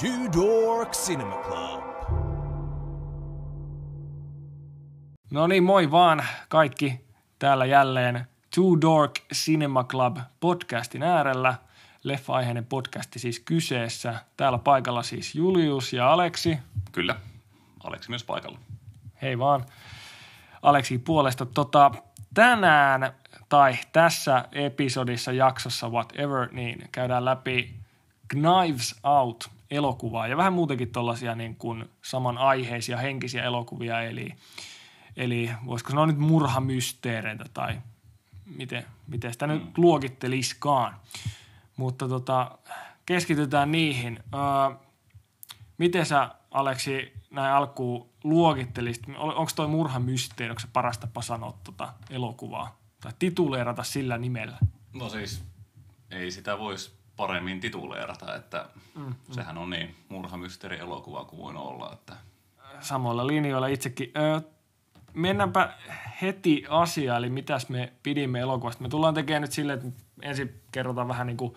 Two Dork Cinema Club. No niin, moi vaan kaikki täällä jälleen Two Dork Cinema Club podcastin äärellä. Leffa-aiheinen podcasti siis kyseessä. Täällä paikalla siis Julius ja Aleksi. Kyllä, Aleksi myös paikalla. Hei vaan Aleksi puolesta. Tota, tänään tai tässä episodissa, jaksossa, whatever, niin käydään läpi Knives Out elokuvaa ja vähän muutenkin tuollaisia niin kuin samanaiheisia henkisiä elokuvia, eli, eli voisiko sanoa nyt murhamysteereitä tai miten, miten sitä nyt luokitteliskaan. Mutta tota, keskitytään niihin. Öö, miten sä, Aleksi, näin alkuun luokittelisit, onko toi murhamysteeri, onko se paras tapa sanoa tota elokuvaa? Tai tituleerata sillä nimellä? No siis ei sitä voisi paremmin tituleerata, että mm, mm. sehän on niin murhamysteeri elokuva kuin voi olla. Että... Samoilla linjoilla itsekin. Öö, mennäänpä heti asiaan, eli mitäs me pidimme elokuvasta. Me tullaan tekemään nyt silleen, että ensin kerrotaan vähän niin kuin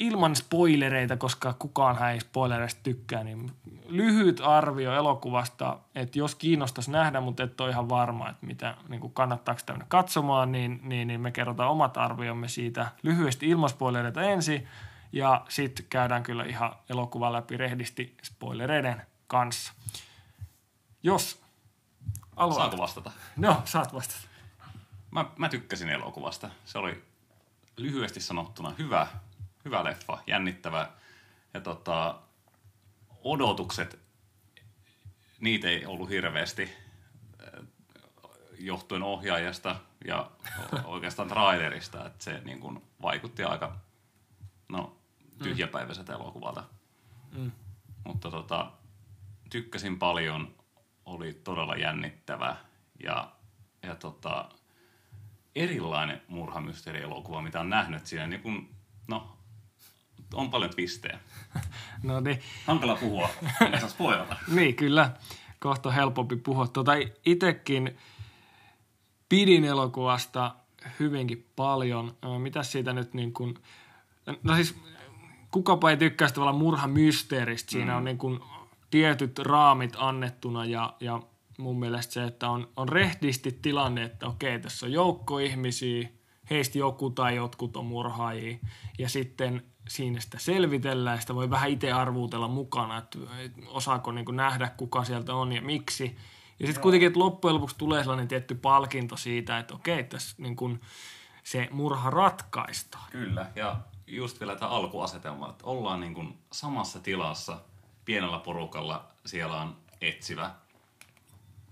ilman spoilereita, koska kukaan ei spoilereista tykkää, niin lyhyt arvio elokuvasta, että jos kiinnostaisi nähdä, mutta et ole ihan varma, että mitä, niin kuin kannattaako tämmöinen katsomaan, niin, niin, niin me kerrotaan omat arviomme siitä lyhyesti ilman spoilereita ensin, ja sitten käydään kyllä ihan elokuva läpi rehdisti spoilereiden kanssa. Jos aloitat. Saatko vastata? No, saat vastata. Mä, mä tykkäsin elokuvasta. Se oli lyhyesti sanottuna hyvä, hyvä leffa, jännittävä. Ja tota, odotukset, niitä ei ollut hirveästi eh, johtuen ohjaajasta ja oikeastaan trailerista, että se niin kuin vaikutti aika no, tyhjäpäiväiseltä elokuvalta. Mm. Mutta tota, tykkäsin paljon, oli todella jännittävä ja, ja tota, erilainen murhamysteeri-elokuva, mitä on nähnyt siinä. Niin kun, no, on paljon twistejä. no niin. Hankala puhua, ei saa spoilata. niin, kyllä. Kohta on helpompi puhua. Tota, itekin pidin elokuvasta hyvinkin paljon. Mitä siitä nyt niin kuin... No siis kukapa ei tykkää tavallaan murhamysteeristä. Siinä mm. on niin kuin tietyt raamit annettuna ja, ja mun mielestä se, että on, on rehdisti tilanne, että okei, tässä on joukko ihmisiä, heistä joku tai jotkut on murhaajia ja sitten siinä sitä selvitellään ja sitä voi vähän itse arvuutella mukana, että osaako niin nähdä, kuka sieltä on ja miksi. Ja sitten kuitenkin, että loppujen lopuksi tulee sellainen tietty palkinto siitä, että okei, tässä niin kuin se murha ratkaistaan. Kyllä, ja just vielä tämä alkuasetelma, että ollaan niin kuin samassa tilassa pienellä porukalla, siellä on etsivä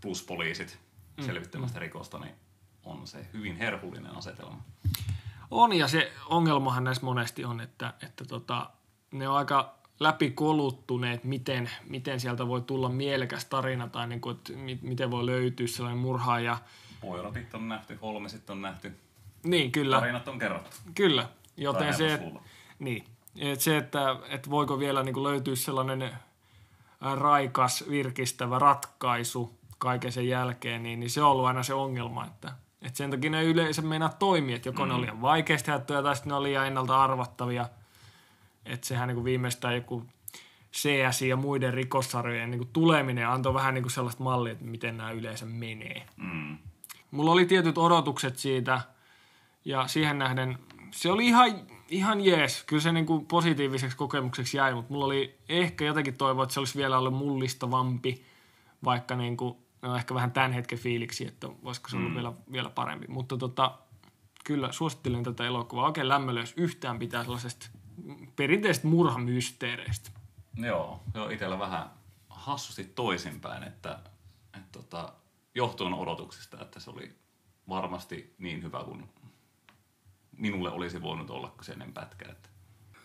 plus poliisit mm. selvittämästä mm. rikosta, niin on se hyvin herkullinen asetelma. On, ja se ongelmahan näissä monesti on, että, että tota, ne on aika läpikoluttuneet, miten, miten sieltä voi tulla mielekäs tarina tai niin kuin, että miten voi löytyä sellainen murhaaja. Poirotit on nähty, Holmesit on nähty. Niin, kyllä. Tarinat on kerrottu. Kyllä, joten se, et, niin, et se, että, että voiko vielä niin kuin löytyä sellainen raikas, virkistävä ratkaisu kaiken sen jälkeen, niin, niin se on ollut aina se ongelma, että, et sen takia ne yleensä meinaa toimia, että joko mm. ne on liian vaikeasti hättöjä tai sitten ne on liian ennalta arvattavia. Että sehän niin viimeistään joku CSI ja muiden rikossarjojen niin tuleminen antoi vähän niin sellaista mallia, että miten nämä yleensä menee. Mm. Mulla oli tietyt odotukset siitä ja siihen nähden se oli ihan, ihan jees. Kyllä se niin kuin positiiviseksi kokemukseksi jäi, mutta mulla oli ehkä jotenkin toivoa, että se olisi vielä ollut mullistavampi, vaikka niin kuin no ehkä vähän tämän hetken fiiliksi, että voisiko se olla mm. vielä, vielä parempi. Mutta tota, kyllä suosittelen tätä elokuvaa oikein lämmöllä, jos yhtään pitää sellaisesta perinteisestä murhamysteereistä. Joo, joo itsellä vähän hassusti toisinpäin, että, että tota, johtuen odotuksista, että se oli varmasti niin hyvä kuin minulle olisi voinut olla kyseinen pätkä. Että.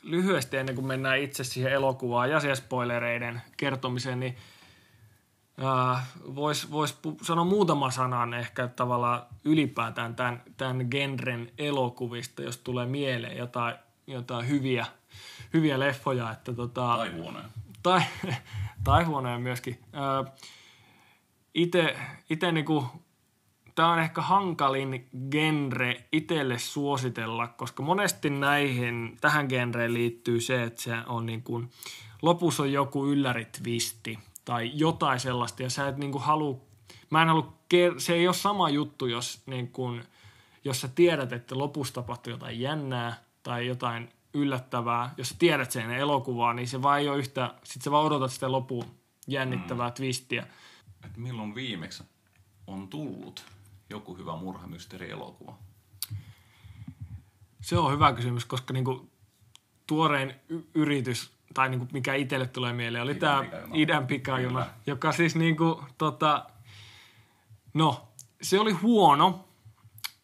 Lyhyesti ennen kuin mennään itse siihen elokuvaan ja siihen spoilereiden kertomiseen, niin Voisi vois sanoa muutama sanan ehkä tavallaan ylipäätään tämän, tämän genren elokuvista, jos tulee mieleen jotain, jotain hyviä, hyviä leffoja. Että tota, tai huonoja. Tai, tai huonoja myöskin. Äh, ite, ite niinku, tämä on ehkä hankalin genre itselle suositella, koska monesti näihin, tähän genreen liittyy se, että se on niin kuin lopussa on joku ylläritvisti tai jotain sellaista ja sä et niinku halu, mä en halua, se ei ole sama juttu, jos, niin kuin, jos sä tiedät, että lopussa tapahtuu jotain jännää tai jotain yllättävää, jos sä tiedät sen elokuvaa, niin se vaan ei ole yhtä, sit sä vaan odotat sitä lopun jännittävää mm. twistiä. Et milloin viimeksi on tullut joku hyvä murhamysteeri-elokuva? Se on hyvä kysymys, koska niinku tuorein y- yritys, tai niinku mikä itselle tulee mieleen, oli tämä Idän pikajuna, joka siis niinku, tota, no, se oli huono,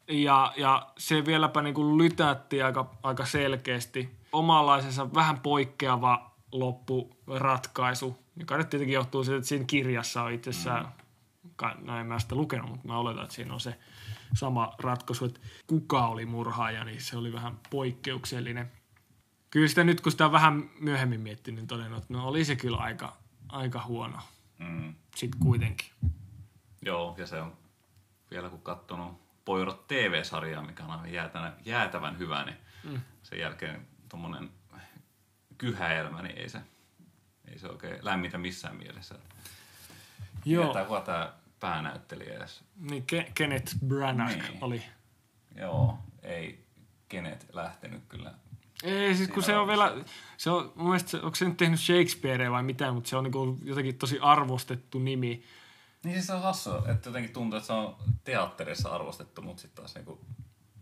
ja, ja se vieläpä niinku lytätti aika, aika selkeästi. Omanlaisensa vähän poikkeava loppuratkaisu, joka nyt tietenkin johtuu siitä, että siinä kirjassa on itse asiassa, mm. no en mä sitä lukenut, mutta mä oletan, että siinä on se sama ratkaisu, että kuka oli murhaaja, niin se oli vähän poikkeuksellinen. Kyllä sitä nyt, kun sitä on vähän myöhemmin miettinyt, niin todennut, että no oli se kyllä aika, aika huono. Mm. Sitten kuitenkin. Joo, ja se on vielä kun katsonut Poirot TV-sarjaa, mikä on aivan jäätävän, jäätävän hyvä, niin mm. sen jälkeen tuommoinen kyhäelmä, niin ei se, ei se oikein lämmitä missään mielessä. Joo. Jätä tämä päänäyttelijä edes. Niin, Ke- Kenneth Branagh niin. oli. Joo, ei Kenneth lähtenyt kyllä. Ei, siis kun se on vielä, se on, mun mielestä, onko se nyt tehnyt Shakespearea vai mitään, mutta se on niin jotenkin tosi arvostettu nimi. Niin siis se on hassu, että jotenkin tuntuu, että se on teatterissa arvostettu, mutta sitten taas niinku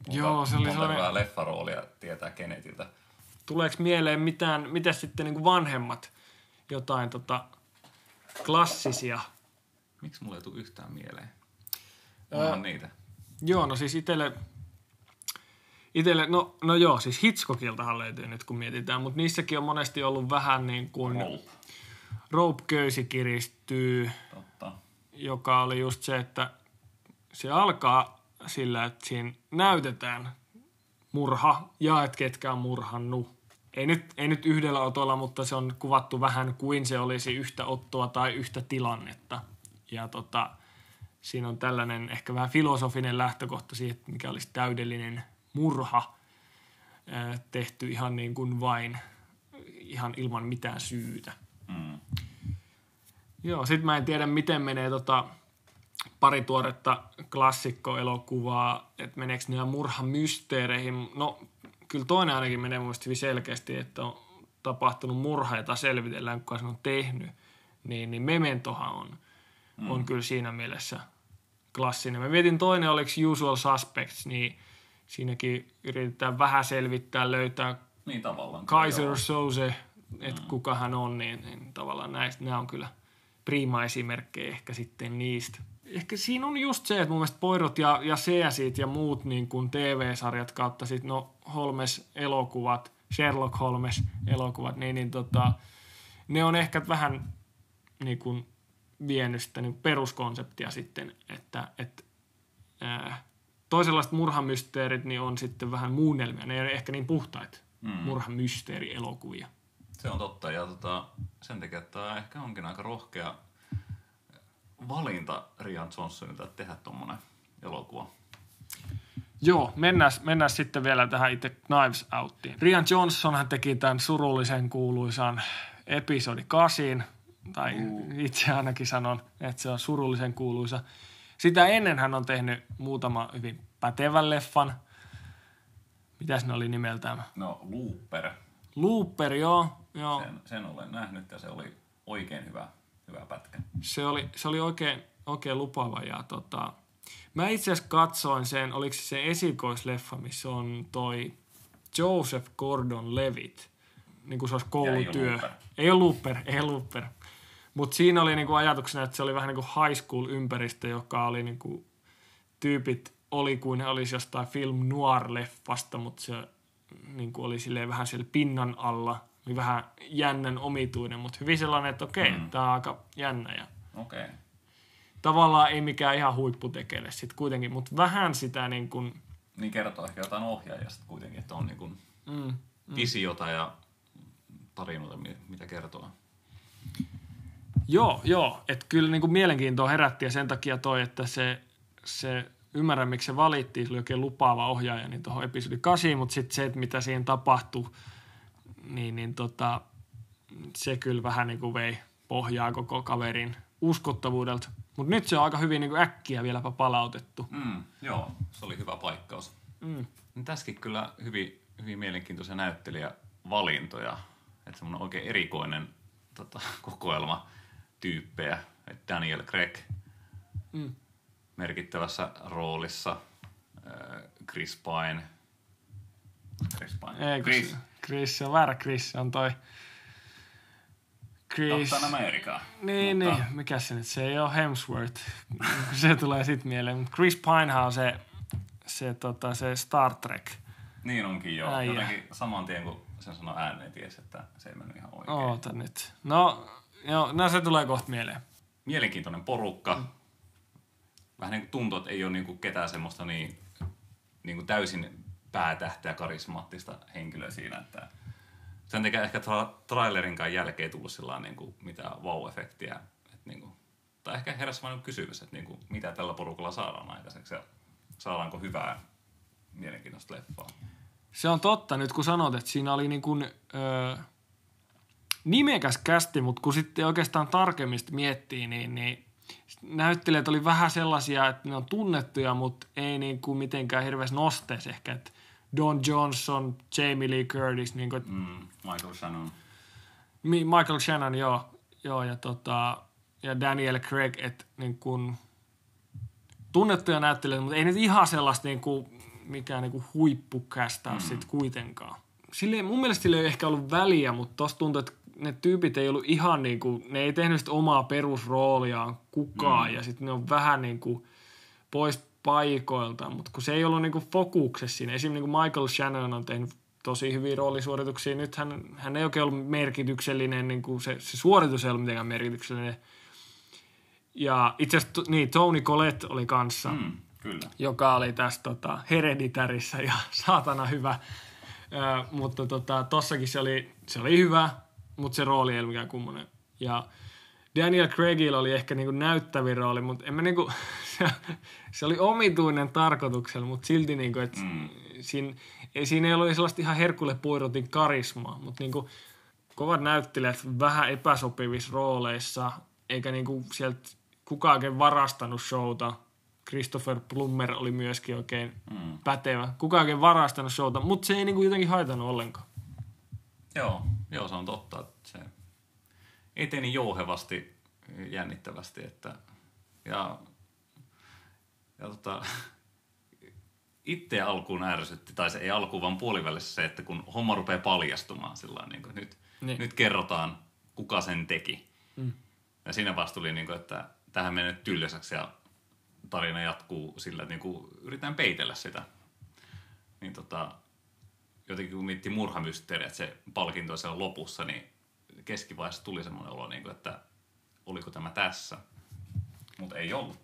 Joo, se oli sellainen... leffaroolia tietää Kenetiltä. Tuleeko mieleen mitään, mitä sitten niinku vanhemmat jotain tota, klassisia? Miksi mulle ei tule yhtään mieleen? Onhan öö, niitä. Joo, no siis itselle, itelle, no, no joo, siis Hitchcockiltahan löytyy nyt kun mietitään, mutta niissäkin on monesti ollut vähän niin kuin... Rope. Rope-köysi kiristyy. Totta joka oli just se, että se alkaa sillä, että siinä näytetään murha ja että ketkä on murhannut. Ei nyt, ei nyt yhdellä otolla, mutta se on kuvattu vähän kuin se olisi yhtä ottoa tai yhtä tilannetta. Ja tota, siinä on tällainen ehkä vähän filosofinen lähtökohta siihen, mikä olisi täydellinen murha tehty ihan niin kuin vain ihan ilman mitään syytä. Mm. Joo, sit mä en tiedä, miten menee tota pari tuoretta klassikkoelokuvaa, että meneekö nämä murhamysteereihin. No, kyllä toinen ainakin menee mun hyvin selkeästi, että on tapahtunut murha, jota selvitellään, kuka sen on tehnyt. Niin, niin Mementohan on, mm. on kyllä siinä mielessä klassinen. Mä mietin toinen, oliko Usual Suspects, niin siinäkin yritetään vähän selvittää, löytää niin tavallaan. Kaiser Souse, että mm. kuka hän on, niin, niin tavallaan näistä, nämä on kyllä – prima esimerkkejä ehkä sitten niistä. Ehkä siinä on just se, että mun mielestä Poirot ja, ja Seasit ja muut niin kuin TV-sarjat kautta sit, no Holmes-elokuvat, Sherlock Holmes-elokuvat, niin, niin tota, ne on ehkä vähän niin kuin vienyt sitä niin peruskonseptia sitten, että, että ää, toisenlaiset murhamysteerit niin on sitten vähän muunnelmia. Ne ei ole ehkä niin puhtaita mm. murhamysteerielokuvia. Se on totta ja tota, sen takia tämä ehkä onkin aika rohkea valinta Rian Johnsonilta tehdä tuommoinen elokuva. Joo, mennään, mennään sitten vielä tähän itse Knives Outtiin. Rian Johnsonhan teki tämän surullisen kuuluisan episodi 8, tai uh. itse ainakin sanon, että se on surullisen kuuluisa. Sitä ennen hän on tehnyt muutama hyvin pätevän leffan. Mitäs ne oli nimeltään? No, Looper. Looper, joo. joo. Sen, sen olen nähnyt ja se oli oikein hyvä, hyvä pätkä. Se oli, se oli oikein, oikein lupaava ja tota, mä itse asiassa katsoin sen, oliko se se esikoisleffa, missä on toi Joseph Gordon-Levitt, niin kuin se olisi koulutyö. Ei ole Looper, ei ole Looper. Mutta siinä oli niinku ajatuksena, että se oli vähän niin kuin high school-ympäristö, joka oli niinku, tyypit oli kuin ne olisi jostain film noir-leffasta, mutta se niin kuin oli silleen vähän siellä pinnan alla, oli vähän jännän omituinen, mutta hyvin sellainen, että okei, mm. tämä on aika jännä. Ja okay. Tavallaan ei mikään ihan huipputekele sitten kuitenkin, mutta vähän sitä niin kuin... Niin kertoo ehkä jotain ohjaajasta kuitenkin, että on niin kuin mm, mm. visiota ja tarinoita, mitä kertoo. Joo, joo. Että kyllä niin kuin mielenkiintoa herätti ja sen takia toi, että se, se ymmärrän, miksi se valittiin, se oli oikein lupaava ohjaaja niin tuohon episodi 8, mutta sitten se, että mitä siihen tapahtui, niin, niin tota, se kyllä vähän niin kuin vei pohjaa koko kaverin uskottavuudelta. Mutta nyt se on aika hyvin niin kuin äkkiä vieläpä palautettu. Mm, joo, se oli hyvä paikkaus. Mm. Tässäkin kyllä hyvin, hyvin mielenkiintoisia näyttelijävalintoja. Että semmoinen oikein erikoinen tota, kokoelma tyyppejä. Et Daniel Craig mm. merkittävässä roolissa. Äh, Chris Pine. Chris Pine. Ei, Chris. Chris on väärä Chris, on toi Chris. Captain America. Niin, mutta... niin. Mikä se nyt? Se ei ole Hemsworth. se tulee sitten mieleen. Chris Pinehan on se, se, tota, se Star Trek. Niin onkin joo. Äijä. Jotenkin saman tien kun sen sanoi ääneen, ties, että se ei mennyt ihan oikein. Oota nyt. No, joo, no se tulee kohta mieleen. Mielenkiintoinen porukka. Mm. Vähän niin kuin tuntuu, että ei ole niin kuin ketään semmoista niin, niin kuin täysin päätähteä karismaattista henkilöä siinä, että sen takia ehkä tra- trailerinkaan jälkeen tullut sillä niin kuin mitään wow-efektiä. Että niin kuin, tai ehkä heräsi vain kysymys, että niin kuin, mitä tällä porukalla saadaan aikaiseksi ja saadaanko hyvää mielenkiintoista leffaa. Se on totta nyt kun sanot, että siinä oli niin kuin, öö, nimekäs kästi, mutta kun sitten oikeastaan tarkemmin miettii, niin, niin näyttelijät oli vähän sellaisia, että ne on tunnettuja, mutta ei niin kuin mitenkään hirveästi nosteessa ehkä. Että Don Johnson, Jamie Lee Curtis. Niin kuin, mm, Michael Shannon. Michael Shannon, joo. joo ja, tota, ja Daniel Craig, että niin kuin, tunnettuja näyttelijöitä, mutta ei nyt ihan sellaista niin kuin, mikään niin huippukästä mm. sitten kuitenkaan. Silleen, mun mielestä sille ei ehkä ollut väliä, mutta tosta tuntuu, että ne tyypit ei ollut ihan niin kuin, ne ei tehnyt sitä omaa perusrooliaan kukaan mm. ja sitten ne on vähän niin kuin pois paikoilta, mutta kun se ei ollut niinku fokuksessa siinä. Esimerkiksi niinku Michael Shannon on tehnyt tosi hyviä roolisuorituksia. Nyt hän, hän ei oikein ollut merkityksellinen, niin kuin se, se suoritus ei ollut mitenkään merkityksellinen. Ja itse asiassa niin, Tony Collette oli kanssa, mm, kyllä. joka oli tässä tota, Hereditärissä ja saatana hyvä. Ö, mutta tota, tossakin se oli, se oli hyvä, mutta se rooli ei ollut mikään kummonen. Ja Daniel Craigilla oli ehkä niinku näyttävin rooli, mutta en mä niinku, se, se oli omituinen tarkoituksella, mutta silti niinku, että mm. siinä, siinä ei ollut sellaista ihan herkulle puirotin karismaa, mutta niinku, kovat näyttelijät vähän epäsopivissa rooleissa, eikä niinku sieltä kukaan varastanut showta. Christopher Plummer oli myöskin oikein mm. pätevä. Kukaan varastanut showta, mutta se ei niinku jotenkin haitannut ollenkaan. Joo, joo se on totta. Se eteni jouhevasti, jännittävästi. Että, ja ja tota, itse alkuun ärsytti, tai se ei alkuun vaan puolivälissä se, että kun homma rupeaa paljastumaan sillä niin kuin nyt, niin. nyt kerrotaan, kuka sen teki. Mm. Ja siinä vasta tuli, niin kuin, että tähän menee nyt tylläsäksi ja tarina jatkuu sillä, että niin kuin yritetään peitellä sitä. Niin tota, jotenkin kun miettii murhamysteeriä, että se palkinto siellä lopussa, niin keskivaiheessa tuli semmoinen olo, niin kuin, että oliko tämä tässä, mutta ei ollut.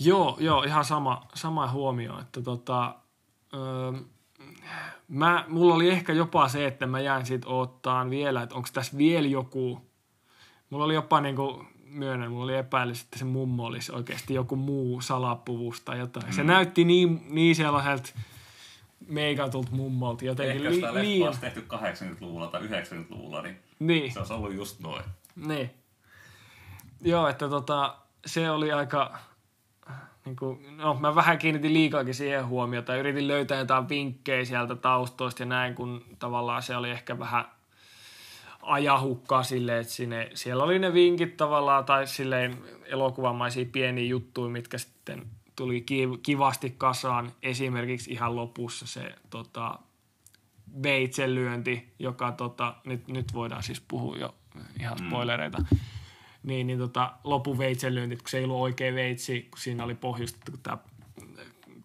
Joo, joo, ihan sama, sama huomio, että tota, öö, mä, mulla oli ehkä jopa se, että mä jäin sit ottaan vielä, että onko tässä vielä joku, mulla oli jopa niinku, myönnän, mulla oli epäilys, että se mummo olisi oikeasti joku muu salapuvus tai jotain. Mm. Se näytti niin, niin sellaiselta meikatulta mummolta jotenkin. Ehkä jos li- olisi tehty 80-luvulla tai 90-luvulla, niin, niin, se olisi ollut just noin. Niin. Joo, että tota, se oli aika, niin kuin, no mä vähän kiinnitin liikaakin siihen huomiota. Yritin löytää jotain vinkkejä sieltä taustoista ja näin, kun tavallaan se oli ehkä vähän ajahukkaa silleen, että sinne, siellä oli ne vinkit tavallaan tai silleen elokuvamaisia pieniä juttuja, mitkä sitten tuli kivasti kasaan. Esimerkiksi ihan lopussa se tota, veitsenlyönti, joka tota, nyt, nyt voidaan siis puhua jo ihan mm. spoilereita. Mm niin, niin tota, lopun veitsenlyöntit, kun se ei ollut oikea veitsi, kun siinä oli pohjustettu, kun tämä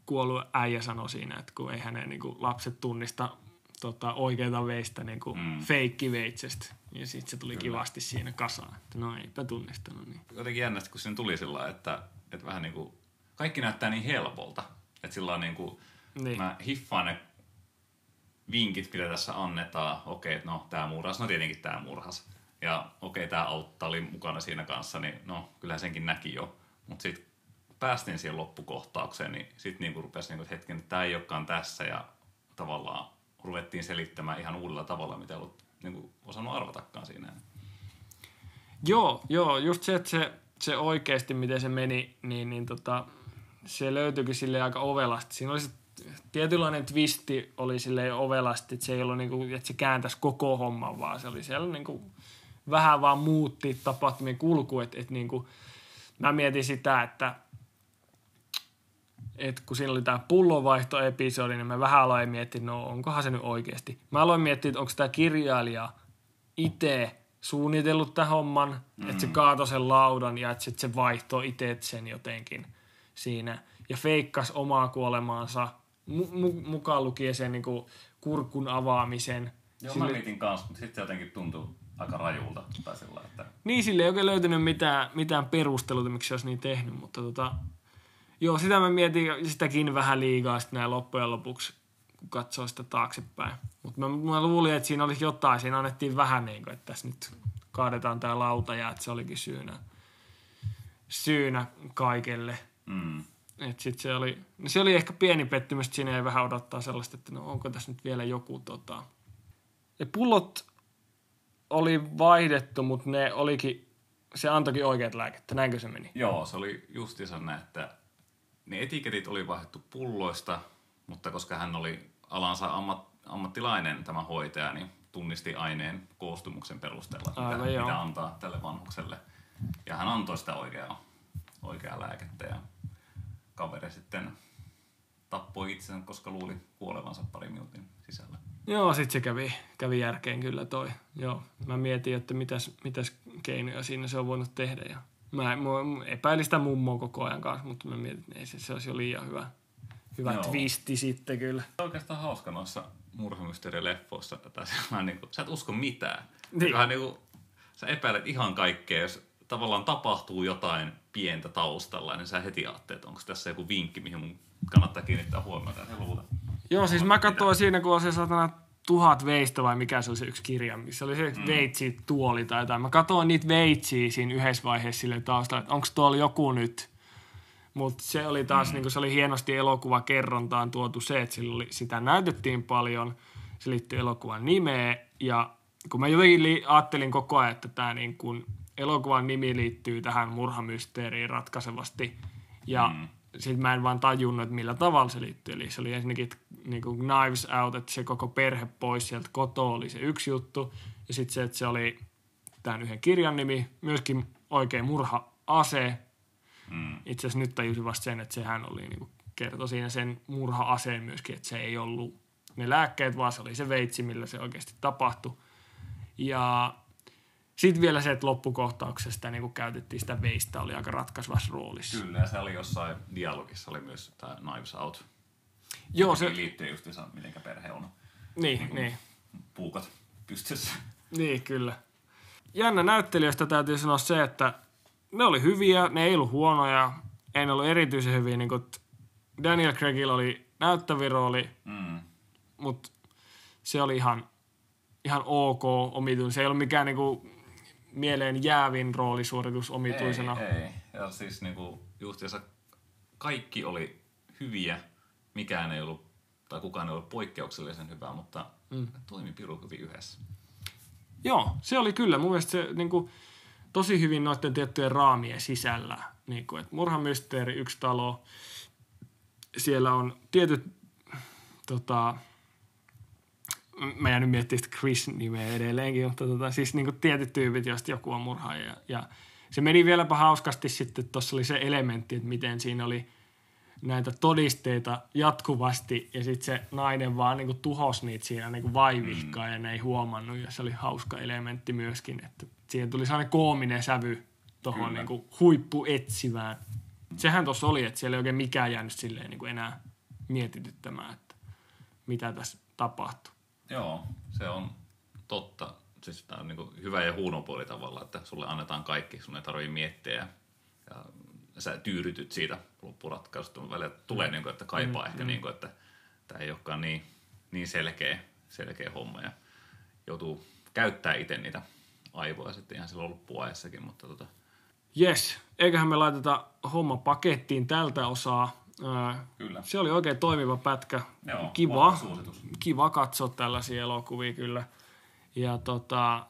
kuollut äijä sanoi siinä, että kun ei hänen niin kuin, lapset tunnista tota, oikeita veistä niin kuin mm. feikkiveitsestä. Ja sitten se tuli Kyllä. kivasti siinä kasaan, että no eipä tunnistanut. Niin. Jotenkin jännästi, kun siinä tuli sillä että, että vähän niin kuin, kaikki näyttää niin helpolta. Että sillä niin kuin, niin. mä hiffaan ne vinkit, mitä tässä annetaan. Okei, okay, no tämä murhas, no tietenkin tämä murhas. Ja okei, okay, tämä auttaa oli mukana siinä kanssa, niin no, kyllähän senkin näki jo. Mutta sitten päästiin siihen loppukohtaukseen, niin sitten niinku rupesi niinku, hetken, että tämä ei olekaan tässä ja tavallaan ruvettiin selittämään ihan uudella tavalla, mitä ei ollut niin kuin osannut arvatakaan siinä. Joo, joo, just se, että se, se oikeasti, miten se meni, niin, niin tota, se löytyikin sille aika ovelasti. Siinä oli se tietynlainen twisti oli sille ovelasti, että se ei ollut niinku, että se kääntäisi koko homman, vaan se oli siellä niinku, vähän vaan muutti tapahtumien kulku, että et niinku, mä mietin sitä, että et kun siinä oli tämä pullonvaihtoepisodi, niin mä vähän aloin miettiä, no onkohan se nyt oikeasti. Mä aloin miettiä, että onko tämä kirjailija itse suunnitellut tämän homman, mm. että se kaatoi sen laudan ja että se vaihtoi itse sen jotenkin siinä. Ja feikkas omaa kuolemaansa, mu- mukaan lukien sen niin kurkun avaamisen. Joo, sille... mä mietin kanssa, mutta sitten jotenkin tuntuu aika rajulta. Tai sillä, että... Niin, sille ei oikein löytynyt mitään, mitään perusteluita, miksi se olisi niin tehnyt, mutta tota, Joo, sitä mä mietin sitäkin vähän liigaa sitten näin loppujen lopuksi, kun katsoo sitä taaksepäin. Mutta mä, mä, luulin, että siinä olisi jotain. Siinä annettiin vähän niin kuin, että tässä nyt kaadetaan tämä lauta ja että se olikin syynä, syynä kaikelle. Mm. Et sit se, oli, no se oli ehkä pieni pettymys, että siinä ei vähän odottaa sellaista, että no onko tässä nyt vielä joku tota... Ja pullot oli vaihdettu, mutta ne olikin, se antoikin oikeat lääkettä, näinkö se meni? Joo, se oli justiinsa näin, että ne etiketit oli vaihdettu pulloista, mutta koska hän oli alansa ammat, ammattilainen tämä hoitaja, niin tunnisti aineen koostumuksen perusteella, Aivan, mitä, mitä antaa tälle vanhukselle. Ja hän antoi sitä oikeaa, oikeaa lääkettä ja kaveri sitten tappoi itsensä, koska luuli kuolevansa pari minuutin sisällä. Joo, sitten se kävi, kävi järkeen kyllä toi. Joo, mä mietin, että mitäs, mitäs keinoja siinä se on voinut tehdä ja Mä, mä epäilin sitä mummoa koko ajan kanssa, mutta mä mietin, että ei, se, se olisi jo liian hyvä, hyvä Joo. twisti sitten kyllä. Se on oikeastaan hauska noissa murhamysteeri-leffoissa, että sä, niin kuin, sä et usko mitään. Niin. Vähän niin kuin, sä epäilet ihan kaikkea, jos tavallaan tapahtuu jotain pientä taustalla, niin sä heti ajattelet, että onko tässä joku vinkki, mihin mun kannattaa kiinnittää huomiota. Joo, siis mä katsoin siinä, kun on se satana tuhat veistä vai mikä se oli se yksi kirja, missä oli se mm. veitsi tuoli tai jotain. Mä katsoin niitä veitsiä siinä yhdessä vaiheessa sille taustalla, että onko tuolla joku nyt. Mutta se oli taas, mm. niin kuin se oli hienosti elokuvakerrontaan tuotu se, että sillä oli, sitä näytettiin paljon, se liittyy elokuvan nimeen ja kun mä jotenkin li- ajattelin koko ajan, että tämä niin kuin elokuvan nimi liittyy tähän murhamysteeriin ratkaisevasti ja mm sitten mä en vaan tajunnut, että millä tavalla se liittyy. Eli se oli ensinnäkin niin kuin Knives Out, että se koko perhe pois sieltä kotoa oli se yksi juttu. Ja sitten se, että se oli tämän yhden kirjan nimi, myöskin oikein murha-ase. Mm. Itse asiassa nyt tajusin vasta sen, että sehän oli niin kuin kertoi siinä sen murha-aseen myöskin, että se ei ollut ne lääkkeet, vaan se oli se veitsi, millä se oikeasti tapahtui. Ja sitten vielä se, että loppukohtauksessa sitä niin käytettiin sitä veistä, oli aika ratkaisvassa roolissa. Kyllä, ja se oli jossain dialogissa, oli myös tämä Knives Out. Joo, se... Liittyy just se, miten perhe on. Niin, niin, niin. Puukat pystyssä. Niin, kyllä. Jännä näyttelijöistä täytyy sanoa se, että ne oli hyviä, ne ei ollut huonoja, ei ne ollut erityisen hyviä. Niin kuin Daniel Craigilla oli näyttävä rooli, mm. mutta se oli ihan, ihan ok omituinen. Se ei ollut mikään niinku mieleen jäävin roolisuoritus omituisena. Ei, ei. Ja siis niinku justiinsa kaikki oli hyviä, mikään ei ollut, tai kukaan ei ollut poikkeuksellisen hyvää, mutta mm. toimi piru hyvin yhdessä. Joo, se oli kyllä. Mun mielestä se niinku, tosi hyvin noiden tiettyjen raamien sisällä. Niinku, et murhamysteeri, yksi talo. Siellä on tietyt tota, mä jäänyt miettimään sitä Chris-nimeä edelleenkin, mutta tota, siis niin tietyt tyypit, joista joku on murhaaja. Ja, ja se meni vieläpä hauskasti sitten, tuossa oli se elementti, että miten siinä oli näitä todisteita jatkuvasti ja sitten se nainen vaan niin tuhosi niitä siinä niin vaivihkaa mm. ja ne ei huomannut ja se oli hauska elementti myöskin, että siihen tuli sellainen koominen sävy tuohon niin huippuetsivään. Sehän tuossa oli, että siellä ei oikein mikään jäänyt silleen niin enää mietityttämään, että mitä tässä tapahtui. Joo, se on totta. Siis tämä on niin hyvä ja huono puoli tavalla, että sulle annetaan kaikki, sun ei tarvitse miettiä ja, ja sä tyyrytyt siitä loppuratkaisusta. Välillä tulee, mm. niin kuin, että kaipaa mm, ehkä, mm. niin kuin, että tämä ei olekaan niin, niin selkeä, selkeä homma ja joutuu käyttää itse niitä aivoja sitten ihan silloin loppuajassakin, mutta tota... Yes, eiköhän me laiteta homma pakettiin tältä osaa. Kyllä. Se oli oikein toimiva pätkä. Joo, kiva, kiva katsoa tällaisia elokuvia kyllä. Ja tota,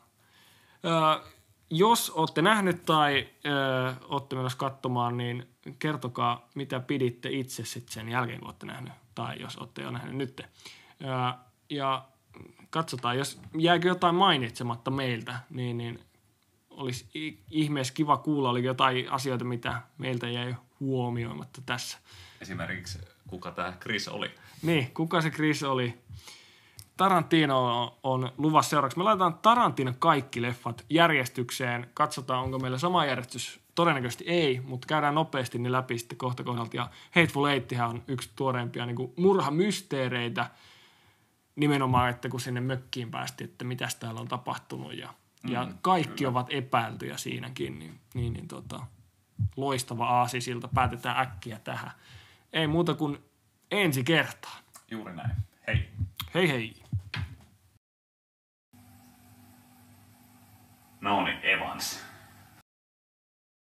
jos olette nähnyt tai ö, olette menossa katsomaan, niin kertokaa, mitä piditte itse sitten sen jälkeen, kun olette nähnyt. Tai jos olette jo nähnyt nyt. Ja katsotaan, jos jääkö jotain mainitsematta meiltä, niin, niin olisi ihmeessä kiva kuulla, oli jotain asioita, mitä meiltä jäi huomioimatta tässä. Esimerkiksi kuka tämä Chris oli? Niin, kuka se Chris oli? Tarantino on luvassa seuraavaksi. Me laitetaan Tarantino kaikki leffat järjestykseen. Katsotaan, onko meillä sama järjestys. Todennäköisesti ei, mutta käydään nopeasti ne läpi sitten kohta kohdalta. Ja Hateful Eighthän on yksi tuoreimpia niin murhamysteereitä nimenomaan, että kun sinne mökkiin päästi, että mitä täällä on tapahtunut. Ja, mm, ja kaikki kyllä. ovat epäiltyjä siinäkin, niin, niin, niin tota, loistava aasisilta. Päätetään äkkiä tähän. Ei muuta kuin ensi kertaa. Juuri näin. Hei. Hei hei. No niin, Evans.